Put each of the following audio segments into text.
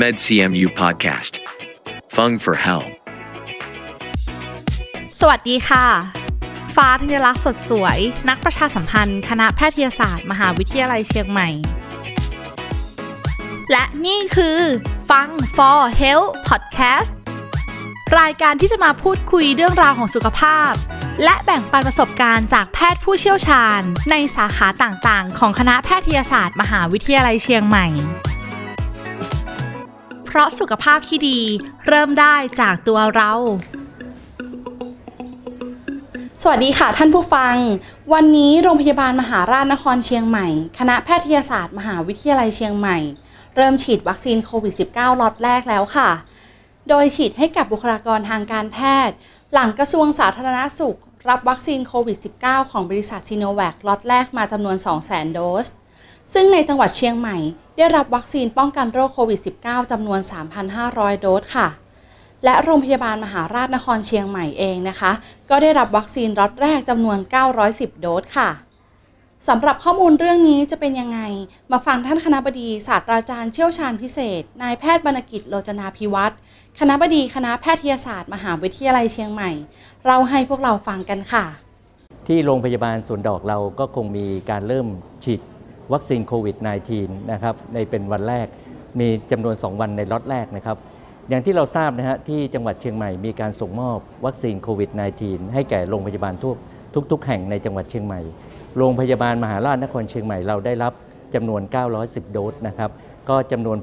MedCMU Podcast. Fung for Hell. สวัสดีค่ะ ฟ้าธัญลักษณ์สดสวย นักประชาสัมพันธ์ คณะแพทยศาสตร์ มหาวิทยาลัยเชียงใหม่ และนี่คือฟัง for health podcast รายการที่จะมาพูดคุยเรื่องราวของสุขภาพ และแบ่งปันประสบการณ์จากแพทย์ผู้เชี่ยวชาญ ในสาขาต่างๆ ของคณะแพทยศาสตร์ มหาวิทยาลัยเชียงใหม่ เพราะสุขภาพที่ดีเริ่มได้จากตัวเรา สวัสดีค่ะท่านผู้ฟัง วันนี้โรงพยาบาลมหาราชนครเชียงใหม่ คณะแพทยศาสตร์ มหาวิทยาลัยเชียงใหม่ เริ่มฉีดวัคซีนโควิด -19 ล็อตแรกแล้วค่ะ โดยฉีดให้กับบุคลากรทางการแพทย์หลังกระทรวงสาธารณสุข รับวัคซีนโควิด -19 ของบริษัทซีโนแวคล็อตแรกมาจำนวน 200,000 โดส ซึ่งในจังหวัดเชียงใหม่ ได้รับวัคซีนป้องกันโรคโควิด -19 จำนวน 3,500 โดสค่ะ และโรงพยาบาลมหาราชนครเชียงใหม่เองนะคะ ก็ได้รับวัคซีนล็อตแรกจำนวน 910 โดสค่ะ สำหรับข้อมูลเรื่องนี้จะเป็นยังไง มาฟังท่านคณบดีศาสตราจารย์เชี่ยวชาญพิเศษ นายแพทย์บรรณกิจโลจนาภิวัฒน์คณะบดีคณะแพทยศาสตร์มหาวิทยาลัยเชียงใหม่เราให้พวกเราฟังกันค่ะ ที่โรงพยาบาลสวนดอกเราก็คงมีการเริ่มฉีดวัคซีนโควิด -19 นะครับในเป็นวันแรกมีจำนวน 2 วันในล็อตแรกนะครับ อย่างที่เราทราบนะฮะที่จังหวัดเชียงใหม่มีการส่งมอบวัคซีนโควิด -19 ให้แก่โรงพยาบาลทั่ว ทุก ๆ แห่งในจังหวัดเชียงใหม่ โรงพยาบาลมหาราชนครเชียงใหม่เราได้รับจำนวน 910 โดสนะครับก็จำนวน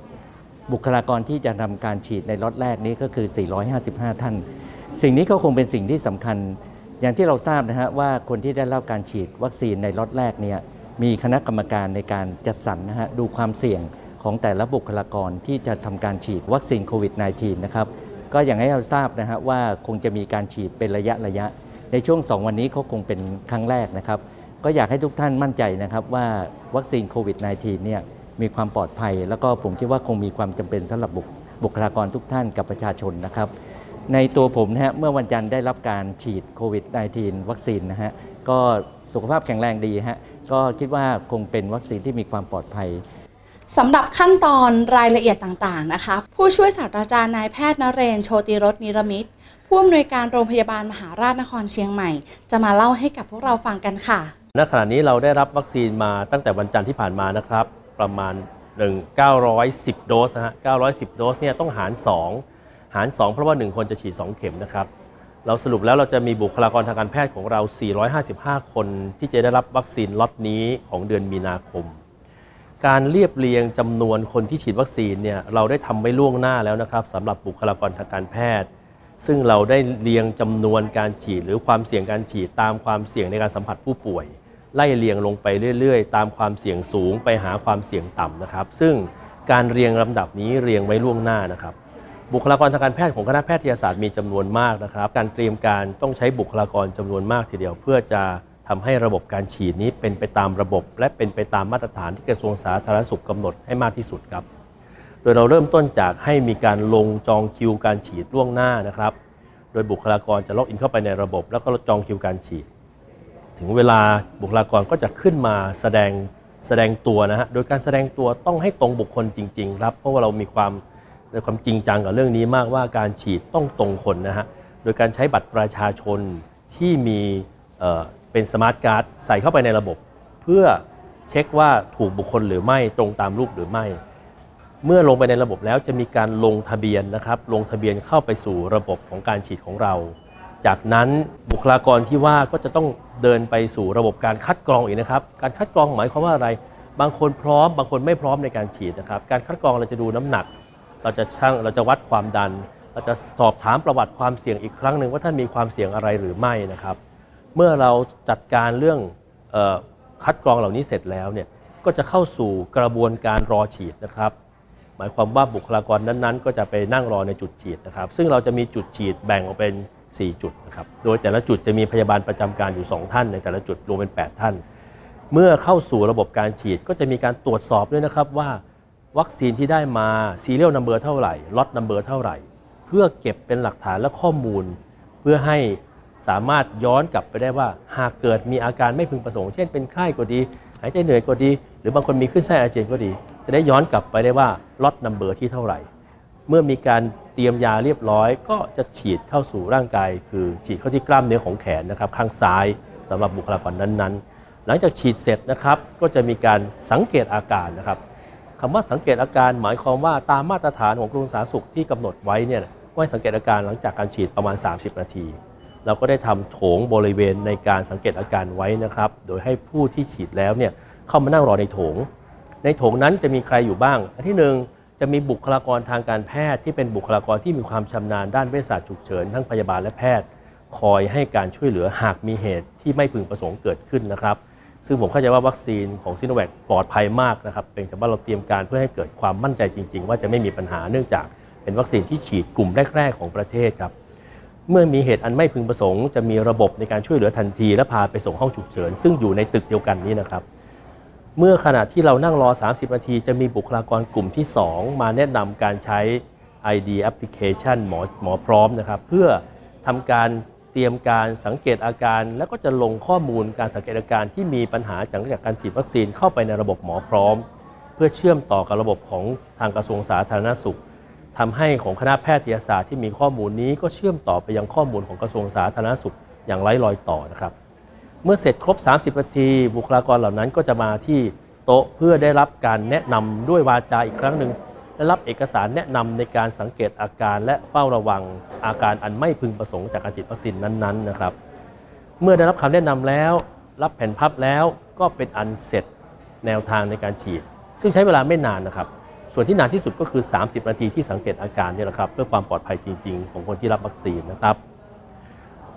บุคลากรที่จะทำการฉีดในล็อตแรกนี้ก็คือ 455 ท่าน สิ่งนี้ก็คงเป็นสิ่งที่สำคัญ อย่างที่เราทราบนะฮะว่าคนที่ได้รับการฉีดวัคซีนในล็อตแรกเนี่ยมีคณะกรรมการในการจัดสรรนะฮะดูความเสี่ยงของแต่ละบุคลากรที่จะทำการฉีดวัคซีนโควิด -19 นะครับก็อย่างให้เราทราบนะฮะว่าคงจะมีการฉีดเป็นระยะระยะ ในช่วง 2 วันนี้เขาคงเป็นครั้งแรกนะครับ ก็อยากให้ทุกท่านมั่นใจนะครับว่าวัคซีนโควิด -19 เนี่ยมีความปลอดภัย แล้วก็ผมคิดว่าคงมีความจำเป็นสำหรับบุคบุคลากรทุกท่านกับประชาชนนะครับ ในตัวผมนะฮะเมื่อวันจันทร์ได้รับการฉีดโควิด -19 วัคซีนนะฮะก็สุขภาพแข็งแรงดีฮะก็คิดว่าคงเป็นวัคซีนที่มีความปลอดภัย สำหรับขั้นตอนรายละเอียดต่างๆนะคะ ผู้ช่วยศาสตราจารย์นายแพทย์นเรนทร์ โชติรสนิรมิตผู้อำนวยการโรงพยาบาลมหาราชนครเชียงใหม่ จะมาเล่าให้กับพวกเราฟังกันค่ะ ณ ขณะนี้เราได้รับวัคซีนมาตั้งแต่วันจันทร์ที่ผ่านมานะครับ ประมาณ 1 910 โดสนะฮะ 910 โดสเนี่ยต้องหาร 2 หาร 2 เพราะว่า 1 คนจะฉีด 2 เข็มนะครับ เราสรุปแล้วเราจะมีบุคลากรทางการแพทย์ของเรา 455 คนที่จะได้รับวัคซีนล็อตนี้ของเดือนมีนาคม การเรียบเรียงจำนวนคนที่ฉีดวัคซีนเนี่ยเราได้ทำไว้ล่วงหน้าแล้วนะครับสำหรับบุคลากรทางการแพทย์ ซึ่งเราได้เรียงจำนวนการฉีดหรือความเสี่ยงการฉีดตามความเสี่ยงในการสัมผัสผู้ป่วย ไล่เรียงลงไปเรื่อยๆ ตามความเสี่ยงสูงไปหาความเสี่ยงต่ำนะครับ ซึ่งการเรียงลำดับนี้เรียงไว้ล่วงหน้านะครับ บุคลากรทางการแพทย์ของคณะแพทยศาสตร์มีจำนวนมากนะครับ การเตรียมการต้องใช้บุคลากรจำนวนมากทีเดียวเพื่อจะ ทำให้ระบบการฉีดนี้เป็นไปตามระบบ และเป็นไปตามมาตรฐานที่กระทรวงสาธารณสุขกำหนดให้มากที่สุดครับ โดยเราเริ่มต้นจากให้มีการลงจองคิวการฉีดล่วงหน้านะครับ โดยบุคลากรจะล็อกอินเข้าไปในระบบ แล้วก็จองคิวการฉีด ถึงเวลาบุคลากรก็จะขึ้นมาแสดงแสดงตัวนะฮะ โดยการแสดงตัวต้องให้ตรงบุคคลจริง ๆ ครับ เพราะว่าเรามีความในความจริงจังกับเรื่องนี้มากว่าการฉีดต้องตรงคนนะฮะ โดยการใช้บัตรประชาชนที่มี เป็นสมาร์ทการ์ดใส่เข้าไปในระบบ เพื่อเช็คว่าถูกบุคคลหรือไม่ตรงตามรูปหรือไม่ เมื่อลงไปในระบบแล้วจะมีการลงทะเบียนนะครับ ลงทะเบียนเข้าไปสู่ระบบของการฉีดของเรา จากนั้นบุคลากรที่ว่าก็จะต้องเดินไปสู่ระบบการคัดกรองอีกนะครับ การคัดกรองหมายความว่าอะไร บางคนพร้อม บางคนไม่พร้อมในการฉีดนะครับ การคัดกรองเราจะดูน้ำหนัก เราจะชั่งเราจะวัดความดัน เราจะสอบถามประวัติความเสี่ยงอีกครั้งหนึ่งว่าท่านมีความเสี่ยงอะไรหรือไม่นะครับ เมื่อเราจัดการเรื่องออคัดกรองเหล่านี้เสร็จแล้วเนี่ยก็จะเข้าสู่กระบวนการรอฉีดนะครับ หมายความว่าบุคลากรนั้นๆ ก็จะไปนั่งรอในจุดฉีดนะครับ ซึ่งเราจะมีจุดฉีดแบ่งออกเป็น 4 จุดนะครับโดยแต่ละจุดจะมีพยาบาลประจำการอยู่ 2 ท่าน ในแต่ละจุดรวมเป็น 8 ท่าน เมื่อเข้าสู่ระบบการฉีดก็จะมีการตรวจสอบด้วยนะครับว่าวัคซีนที่ได้มา serial number เท่าไหร่ lot number เท่าไหร่ เพื่อเก็บเป็นหลักฐานและข้อมูล เพื่อให้ สามารถย้อนกลับไปได้ว่า หากเกิดมีอาการไม่พึงประสงค์ เช่นเป็นไข้ก็ดี หายใจเหนื่อยก็ดี หรือบางคนมีขึ้นไส้อาเจียนก็ดี จะได้ย้อนกลับไปได้ว่าล็อตนัมเบอร์ที่เท่าไหร่ เมื่อมีการเตรียมยาเรียบร้อย ก็จะฉีดเข้าสู่ร่างกาย คือฉีดเข้าที่กล้ามเนื้อของแขนนะครับข้างซ้ายสำหรับบุคลากรนั้นๆ หลังจากฉีดเสร็จนะครับก็จะมีการสังเกตอาการนะครับคำว่าสังเกตอาการหมายความว่าตามมาตรฐานของกรมสาธารณสุขที่กำหนดไว้เนี่ยว่าสังเกตอาการหลังจากการฉีดประมาณ 30 นาที เราก็ได้ทำโถงบริเวณในการสังเกตอาการไว้นะครับ โดยให้ผู้ที่ฉีดแล้วเนี่ยเข้ามานั่งรอในโถง ในโถงนั้นจะมีใครอยู่บ้าง อันที่หนึ่งจะมีบุคลากรทางการแพทย์ ที่เป็นบุคลากรที่มีความชำนาญด้านเวชศาสตร์ฉุกเฉินทั้งพยาบาลและแพทย์ คอยให้การช่วยเหลือหากมีเหตุที่ไม่พึงประสงค์เกิดขึ้นนะครับ ซึ่งผมเข้าใจว่าวัคซีนของซิโนแวคปลอดภัยมากนะครับเป็นแต่ว่าเราเตรียมการเพื่อให้เกิดความมั่นใจจริง ๆ ว่าจะไม่มีปัญหาเนื่องจากเป็นวัคซีนที่ฉีดกลุ่มแรก ๆ ของประเทศครับ เมื่อมีเหตุอันไม่พึงประสงค์จะมีระบบในการช่วยเหลือทันที และพาไปส่งห้องฉุกเฉิน ซึ่งอยู่ในตึกเดียวกันนี้นะครับ เมื่อขณะที่เรานั่งรอ 30 นาที จะมีบุคลากรกลุ่มที่ 2 มาแนะนำการใช้ ID application หมอหมอพร้อมนะครับ เพื่อทำการเตรียมการสังเกตอาการ แล้วก็จะลงข้อมูลการสังเกตอาการที่มีปัญหาจากการฉีดวัคซีนเข้าไปในระบบหมอพร้อม เพื่อเชื่อมต่อกับระบบของทางกระทรวงสาธารณสุข ทำให้ของคณะแพทยศาสตร์ที่มีข้อมูลนี้ก็เชื่อมต่อไปยังข้อมูลของกระทรวงสาธารณสุขอย่างไร้รอยต่อนะครับ เมื่อเสร็จครบ 30นาทีบุคลากรเหล่านั้นก็จะมาที่โต๊ะเพื่อได้รับการแนะนำด้วยวาจาอีกครั้งหนึ่งและรับเอกสารแนะนำในการสังเกตอาการและเฝ้าระวังอาการอันไม่พึงประสงค์จากการฉีดวัคซีนนั้นๆนะครับ เมื่อได้รับคำแนะนำแล้ว รับแผ่นพับแล้วก็เป็นอันเสร็จแนวทางในการฉีด ซึ่งใช้เวลาไม่นานนะครับ ส่วนที่นานที่สุดก็คือ 30 นาทีที่สังเกตอาการเนี่ยแหละครับเพื่อความปลอดภัยจริง ๆ ของคนที่รับวัคซีนนะครับ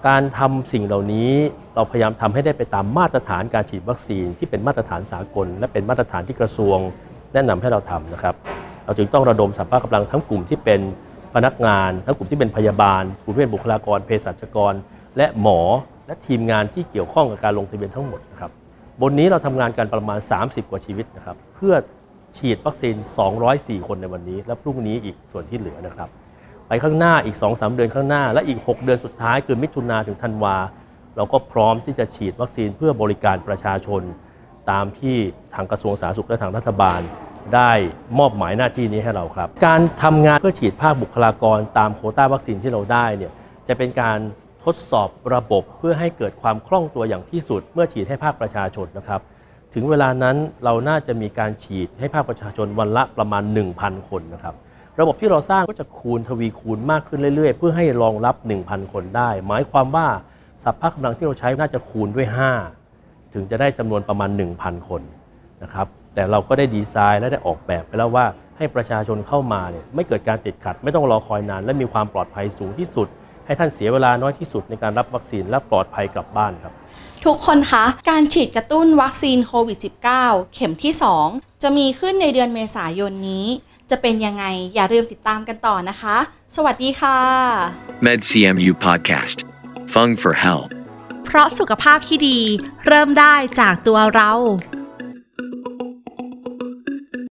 การทำสิ่งเหล่านี้เราพยายามทำให้ได้ไปตามมาตรฐานการฉีดวัคซีนที่เป็นมาตรฐานสากล และเป็นมาตรฐานที่กระทรวง แนะนำให้เราทำนะครับ เราจึงต้องระดมสัมภาระกำลังทั้งกลุ่มที่เป็นพนักงาน ทั้งกลุ่มที่เป็นพยาบาลกลุ่มที่เป็นบุคลากรเภสัชกร และหมอและทีมงานที่เกี่ยวข้องกับการลงทะเบียนทั้งหมดนะครับบนนี้เราทำงานกันประมาณ 30 กว่าชีวิตนะครับเพื่อ ฉีดวัคซีน 204 คนในวันนี้ และพรุ่งนี้อีกส่วนที่เหลือนะครับ ไปข้างหน้าอีก 2-3 เดือนข้างหน้า และอีก 6 เดือนสุดท้ายคือมิถุนาถึงธันวา เราก็พร้อมที่จะฉีดวัคซีนเพื่อบริการประชาชน ตามที่ทางกระทรวงสาธารณสุขและทางรัฐบาลได้มอบหมายหน้าที่นี้ให้เราครับ การทำงานเพื่อฉีดภาคบุคลากรตามโควต้าวัคซีนที่เราได้เนี่ยจะเป็นการทดสอบระบบเพื่อให้เกิดความคล่องตัวอย่างที่สุด เมื่อฉีดให้ภาคประชาชนนะครับ ถึงเวลานั้นเราน่าจะมีการฉีดให้ภาคประชาชนวันละประมาณ 1,000 คนนะครับ ระบบที่เราสร้างก็จะคูณทวีคูณมากขึ้นเรื่อย ๆ เพื่อให้รองรับ 1,000 คนได้ หมายความว่าสัพพะกำลังที่เราใช้น่าจะคูณด้วย 5 ถึงจะได้จำนวนประมาณ 1,000 คนนะครับแต่เราก็ได้ดีไซน์และได้ออกแบบไปแล้วว่าให้ประชาชนเข้ามาเนี่ยไม่เกิดการติดขัด ไม่ต้องรอคอยนาน และมีความปลอดภัยสูงที่สุด ให้ท่านเสียเวลาน้อยที่สุดในการรับวัคซีนและปลอดภัยกลับบ้านครับ ทุกคนคะ การฉีดกระตุ้นวัคซีนโควิด -19 เข็มที่ 2 จะมีขึ้นในเดือนเมษายนนี้ จะเป็นยังไงอย่าลืมติดตามกันต่อนะคะ สวัสดีค่ะ MedCMU Podcast. Fung for Health. เพราะสุขภาพที่ดี เริ่มได้จากตัวเรา